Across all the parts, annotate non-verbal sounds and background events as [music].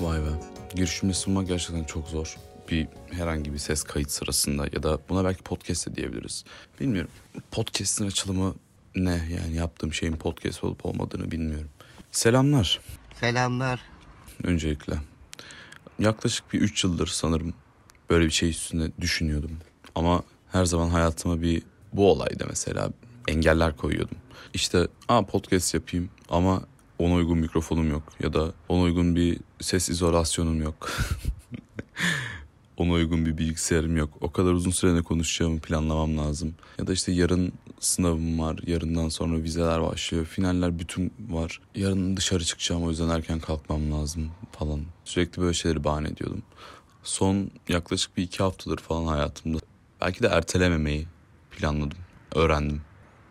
Vay be. Girişimde sunmak gerçekten çok zor. Bir herhangi bir ses kayıt sırasında ya da buna belki podcast de diyebiliriz. Bilmiyorum. Podcast'in açılımı ne? Yani yaptığım şeyin podcast olup olmadığını bilmiyorum. Selamlar Selamlar. öncelikle. Yaklaşık bir 3 yıldır sanırım böyle bir şey üstünde düşünüyordum. Ama her zaman hayatıma bir bu olayda mesela engeller koyuyordum. İşte aa podcast yapayım ama ona uygun mikrofonum yok ya da ona uygun bir ses izolasyonum yok. [laughs] ona uygun bir bilgisayarım yok. O kadar uzun süre ne konuşacağımı planlamam lazım. Ya da işte yarın sınavım var. Yarından sonra vizeler başlıyor. Finaller bütün var. Yarın dışarı çıkacağım o yüzden erken kalkmam lazım falan. Sürekli böyle şeyleri bahane ediyordum. Son yaklaşık bir iki haftadır falan hayatımda belki de ertelememeyi planladım. Öğrendim.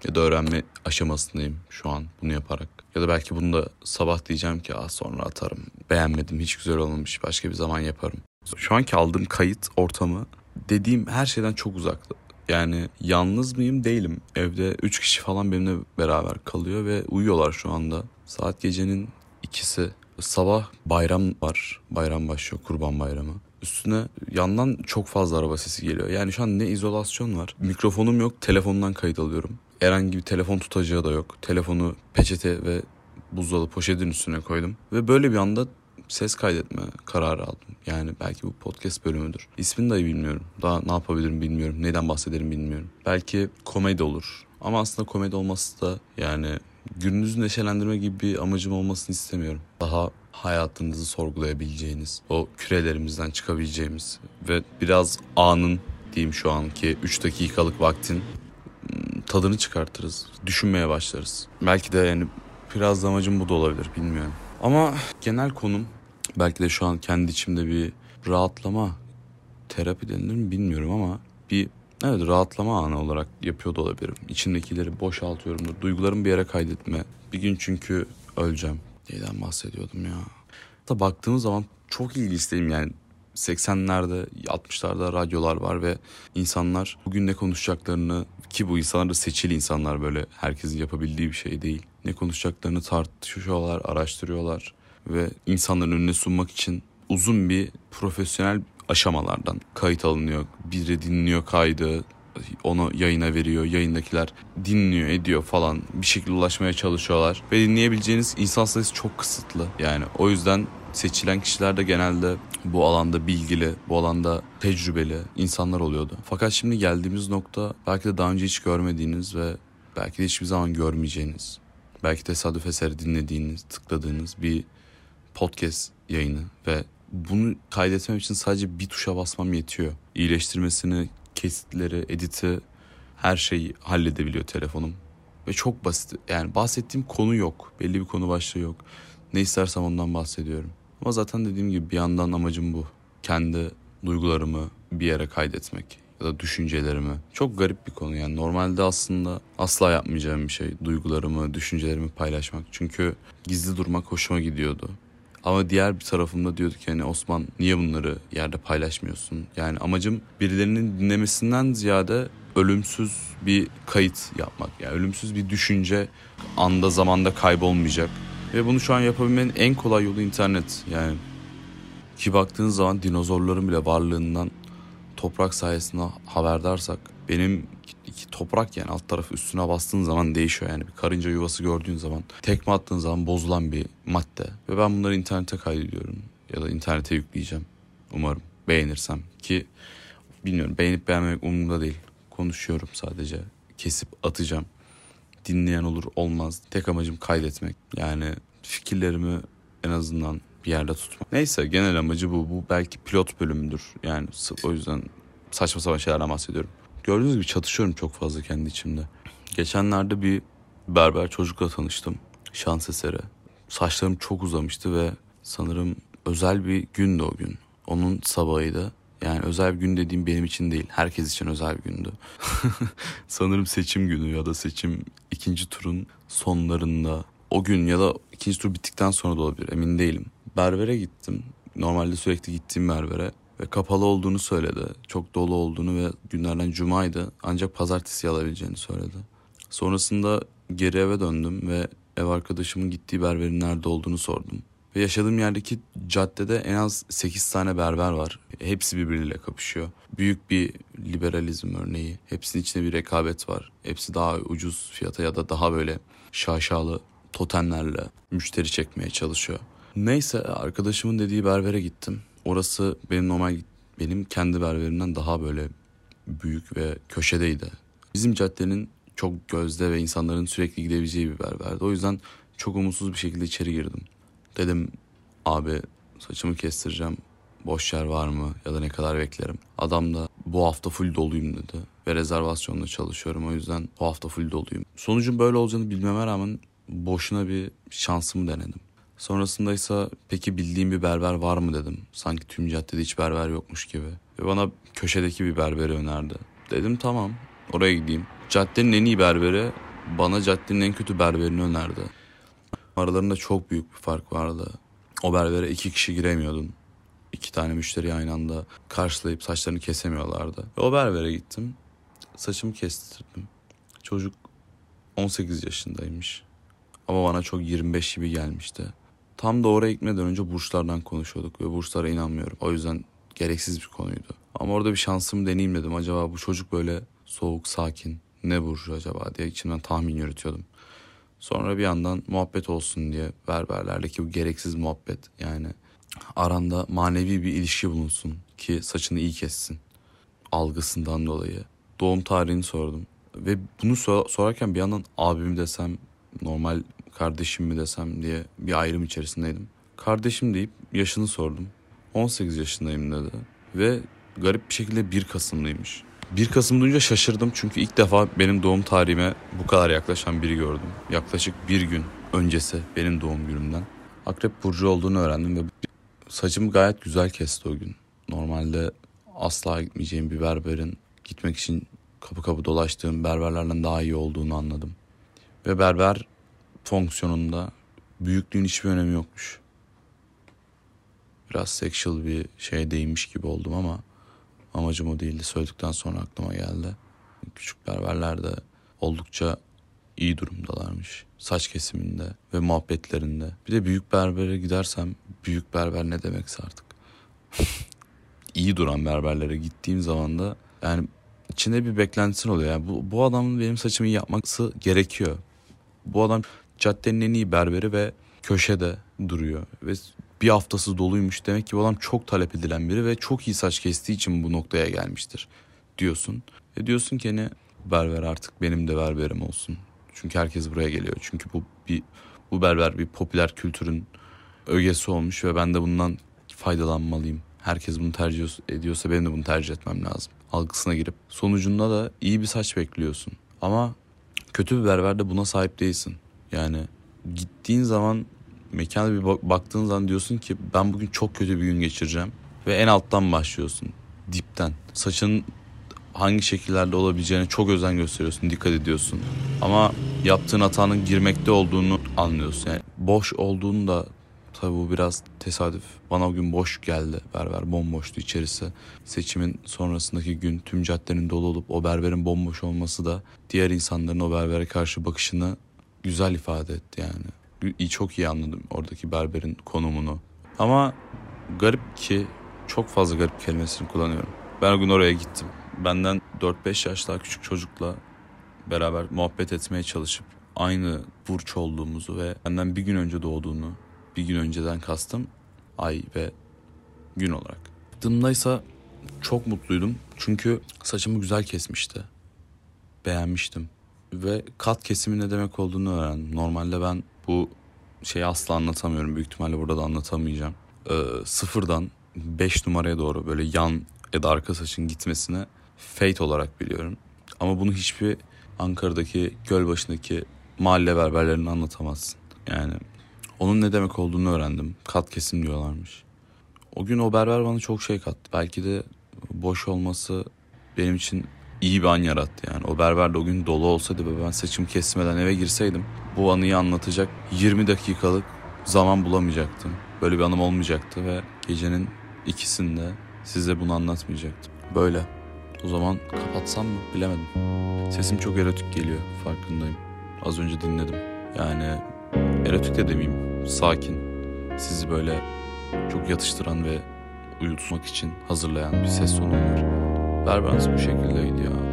Ya da öğrenme aşamasındayım şu an bunu yaparak. Ya da belki bunu da sabah diyeceğim ki ah sonra atarım. Beğenmedim hiç güzel olmamış başka bir zaman yaparım. Şu anki aldığım kayıt ortamı dediğim her şeyden çok uzakta. Yani yalnız mıyım değilim. Evde 3 kişi falan benimle beraber kalıyor ve uyuyorlar şu anda. Saat gecenin ikisi. Sabah bayram var. Bayram başlıyor kurban bayramı. Üstüne yandan çok fazla araba sesi geliyor. Yani şu an ne izolasyon var. Mikrofonum yok telefondan kayıt alıyorum. Herhangi bir telefon tutacağı da yok. Telefonu peçete ve buzdolabı poşetin üstüne koydum. Ve böyle bir anda ses kaydetme kararı aldım. Yani belki bu podcast bölümüdür. İsmini dahi bilmiyorum. Daha ne yapabilirim bilmiyorum. Neden bahsederim bilmiyorum. Belki komedi olur. Ama aslında komedi olması da yani gününüzü neşelendirme gibi bir amacım olmasını istemiyorum. Daha hayatınızı sorgulayabileceğiniz, o kürelerimizden çıkabileceğimiz ve biraz anın diyeyim şu anki 3 dakikalık vaktin tadını çıkartırız. Düşünmeye başlarız. Belki de yani biraz da amacım bu da olabilir bilmiyorum. Ama genel konum belki de şu an kendi içimde bir rahatlama terapi denilir mi bilmiyorum ama bir evet rahatlama anı olarak yapıyor da olabilirim. İçimdekileri boşaltıyorumdur. Duygularımı bir yere kaydetme. Bir gün çünkü öleceğim. Neyden bahsediyordum ya? Da baktığımız zaman çok ilginçteyim yani 80'lerde 60'larda radyolar var ve insanlar bugün ne konuşacaklarını ki bu insanlar da seçili insanlar böyle herkesin yapabildiği bir şey değil. Ne konuşacaklarını tartışıyorlar, araştırıyorlar ve insanların önüne sunmak için uzun bir profesyonel aşamalardan kayıt alınıyor. Biri dinliyor kaydı, onu yayına veriyor. Yayındakiler dinliyor, ediyor falan. Bir şekilde ulaşmaya çalışıyorlar. Ve dinleyebileceğiniz insan sayısı çok kısıtlı. Yani o yüzden seçilen kişiler de genelde bu alanda bilgili, bu alanda tecrübeli insanlar oluyordu. Fakat şimdi geldiğimiz nokta belki de daha önce hiç görmediğiniz ve belki de hiçbir zaman görmeyeceğiniz, belki tesadüf eseri dinlediğiniz, tıkladığınız bir podcast yayını ve bunu kaydetmem için sadece bir tuşa basmam yetiyor. İyileştirmesini, kesitleri, editi her şeyi halledebiliyor telefonum. Ve çok basit. Yani bahsettiğim konu yok. Belli bir konu başlığı yok. Ne istersem ondan bahsediyorum. Ama zaten dediğim gibi bir yandan amacım bu. Kendi duygularımı bir yere kaydetmek ya da düşüncelerimi. Çok garip bir konu yani. Normalde aslında asla yapmayacağım bir şey. Duygularımı, düşüncelerimi paylaşmak. Çünkü gizli durmak hoşuma gidiyordu. Ama diğer bir tarafımda diyordu ki hani Osman niye bunları yerde paylaşmıyorsun? Yani amacım birilerinin dinlemesinden ziyade ölümsüz bir kayıt yapmak. Yani ölümsüz bir düşünce anda zamanda kaybolmayacak. Ve bunu şu an yapabilmenin en kolay yolu internet. Yani ki baktığınız zaman dinozorların bile varlığından toprak sayesinde haberdarsak benim iki toprak yani alt tarafı üstüne bastığın zaman değişiyor. Yani bir karınca yuvası gördüğün zaman tekme attığın zaman bozulan bir madde. Ve ben bunları internete kaydediyorum ya da internete yükleyeceğim umarım. Beğenirsem ki bilmiyorum beğenip beğenmemek umurumda değil. Konuşuyorum sadece kesip atacağım. Dinleyen olur olmaz. Tek amacım kaydetmek. Yani fikirlerimi en azından bir yerde tutmak. Neyse genel amacı bu. Bu belki pilot bölümüdür. Yani o yüzden saçma sapan şeylerden bahsediyorum. Gördüğünüz gibi çatışıyorum çok fazla kendi içimde. Geçenlerde bir berber çocukla tanıştım. Şans eseri. Saçlarım çok uzamıştı ve sanırım özel bir gündü o gün. Onun sabahıydı. Yani özel bir gün dediğim benim için değil. Herkes için özel bir gündü. [laughs] sanırım seçim günü ya da seçim ikinci turun sonlarında. O gün ya da ikinci tur bittikten sonra da olabilir emin değilim. Berbere gittim. Normalde sürekli gittiğim berbere. ve kapalı olduğunu söyledi. Çok dolu olduğunu ve günlerden cumaydı ancak pazartesi alabileceğini söyledi. Sonrasında geri eve döndüm ve ev arkadaşımın gittiği berberin nerede olduğunu sordum. Ve yaşadığım yerdeki caddede en az 8 tane berber var. Hepsi birbiriyle kapışıyor. Büyük bir liberalizm örneği. Hepsinin içinde bir rekabet var. Hepsi daha ucuz fiyata ya da daha böyle şaşalı totemlerle müşteri çekmeye çalışıyor. Neyse arkadaşımın dediği berbere gittim. Orası benim normal benim kendi berberimden daha böyle büyük ve köşedeydi. Bizim caddenin çok gözde ve insanların sürekli gidebileceği bir berberdi. O yüzden çok umutsuz bir şekilde içeri girdim. Dedim abi saçımı kestireceğim. Boş yer var mı ya da ne kadar beklerim. Adam da bu hafta full doluyum dedi. Ve rezervasyonla çalışıyorum o yüzden bu hafta full doluyum. Sonucun böyle olacağını bilmeme rağmen boşuna bir şansımı denedim. Sonrasında ise peki bildiğim bir berber var mı dedim. Sanki tüm caddede hiç berber yokmuş gibi. Ve bana köşedeki bir berberi önerdi. Dedim tamam oraya gideyim. Caddenin en iyi berberi bana caddenin en kötü berberini önerdi. Aralarında çok büyük bir fark vardı. O berbere iki kişi giremiyordun. İki tane müşteri aynı anda karşılayıp saçlarını kesemiyorlardı. Ve o berbere gittim. Saçımı kestirdim. Çocuk 18 yaşındaymış. Ama bana çok 25 gibi gelmişti. Tam da oraya gitmeden önce burçlardan konuşuyorduk ve burçlara inanmıyorum. O yüzden gereksiz bir konuydu. Ama orada bir şansımı deneyeyim dedim. Acaba bu çocuk böyle soğuk, sakin, ne burcu acaba diye içimden tahmin yürütüyordum. Sonra bir yandan muhabbet olsun diye berberlerdeki bu gereksiz muhabbet yani aranda manevi bir ilişki bulunsun ki saçını iyi kessin algısından dolayı. Doğum tarihini sordum ve bunu sor- sorarken bir yandan abim desem normal kardeşim mi desem diye bir ayrım içerisindeydim. Kardeşim deyip yaşını sordum. 18 yaşındayım dedi ve garip bir şekilde 1 Kasımlıymış. 1 Kasım duyunca şaşırdım çünkü ilk defa benim doğum tarihime bu kadar yaklaşan biri gördüm. Yaklaşık bir gün öncesi benim doğum günümden. Akrep Burcu olduğunu öğrendim ve saçımı gayet güzel kesti o gün. Normalde asla gitmeyeceğim bir berberin gitmek için kapı kapı dolaştığım berberlerden daha iyi olduğunu anladım. Ve berber fonksiyonunda büyüklüğün hiçbir önemi yokmuş. Biraz sexual bir şeye değinmiş gibi oldum ama Amacım o değildi. Söyledikten sonra aklıma geldi. Küçük berberler de oldukça iyi durumdalarmış. Saç kesiminde ve muhabbetlerinde. Bir de büyük berbere gidersem büyük berber ne demekse artık. [laughs] iyi duran berberlere gittiğim zaman da yani içinde bir beklentin oluyor. Yani bu, bu adamın benim saçımı yapması gerekiyor. Bu adam caddenin en iyi berberi ve köşede duruyor. Ve bir haftası doluymuş. Demek ki bu adam çok talep edilen biri ve çok iyi saç kestiği için bu noktaya gelmiştir diyorsun. E diyorsun ki ne berber artık benim de berberim olsun. Çünkü herkes buraya geliyor. Çünkü bu bir bu berber bir popüler kültürün ögesi olmuş ve ben de bundan faydalanmalıyım. Herkes bunu tercih ediyorsa benim de bunu tercih etmem lazım. Algısına girip sonucunda da iyi bir saç bekliyorsun. Ama kötü bir berberde buna sahip değilsin. Yani gittiğin zaman mekana bir baktığın zaman diyorsun ki ben bugün çok kötü bir gün geçireceğim. Ve en alttan başlıyorsun. Dipten. Saçın hangi şekillerde olabileceğine çok özen gösteriyorsun, dikkat ediyorsun. Ama yaptığın hatanın girmekte olduğunu anlıyorsun. Yani boş olduğunu da tabii bu biraz tesadüf. Bana o gün boş geldi berber, bomboştu içerisi. Seçimin sonrasındaki gün tüm caddenin dolu olup o berberin bomboş olması da diğer insanların o berbere karşı bakışını güzel ifade etti yani çok iyi anladım oradaki berberin konumunu. Ama garip ki çok fazla garip kelimesini kullanıyorum. Ben gün oraya gittim. Benden 4-5 yaş daha küçük çocukla beraber muhabbet etmeye çalışıp aynı burç olduğumuzu ve benden bir gün önce doğduğunu, bir gün önceden kastım ay ve gün olarak. Baktığımda çok mutluydum çünkü saçımı güzel kesmişti. Beğenmiştim ve kat kesimi ne demek olduğunu öğrendim. Normalde ben bu şeyi asla anlatamıyorum. Büyük ihtimalle burada da anlatamayacağım. Ee, sıfırdan 5 numaraya doğru böyle yan ya da arka saçın gitmesine fate olarak biliyorum. Ama bunu hiçbir Ankara'daki Gölbaşı'ndaki mahalle berberlerini anlatamazsın. Yani onun ne demek olduğunu öğrendim. Kat kesim diyorlarmış. O gün o berber bana çok şey kattı. Belki de boş olması benim için iyi bir an yarattı yani. O berber de o gün dolu olsaydı ve ben saçımı kesmeden eve girseydim bu anıyı anlatacak 20 dakikalık zaman bulamayacaktım. Böyle bir anım olmayacaktı ve gecenin ikisinde size bunu anlatmayacaktım. Böyle. O zaman kapatsam mı bilemedim. Sesim çok erotik geliyor farkındayım. Az önce dinledim. Yani erotik de demeyeyim sakin. Sizi böyle çok yatıştıran ve uyutmak için hazırlayan bir ses tonum var. Berbanız bu şekildeydi ya.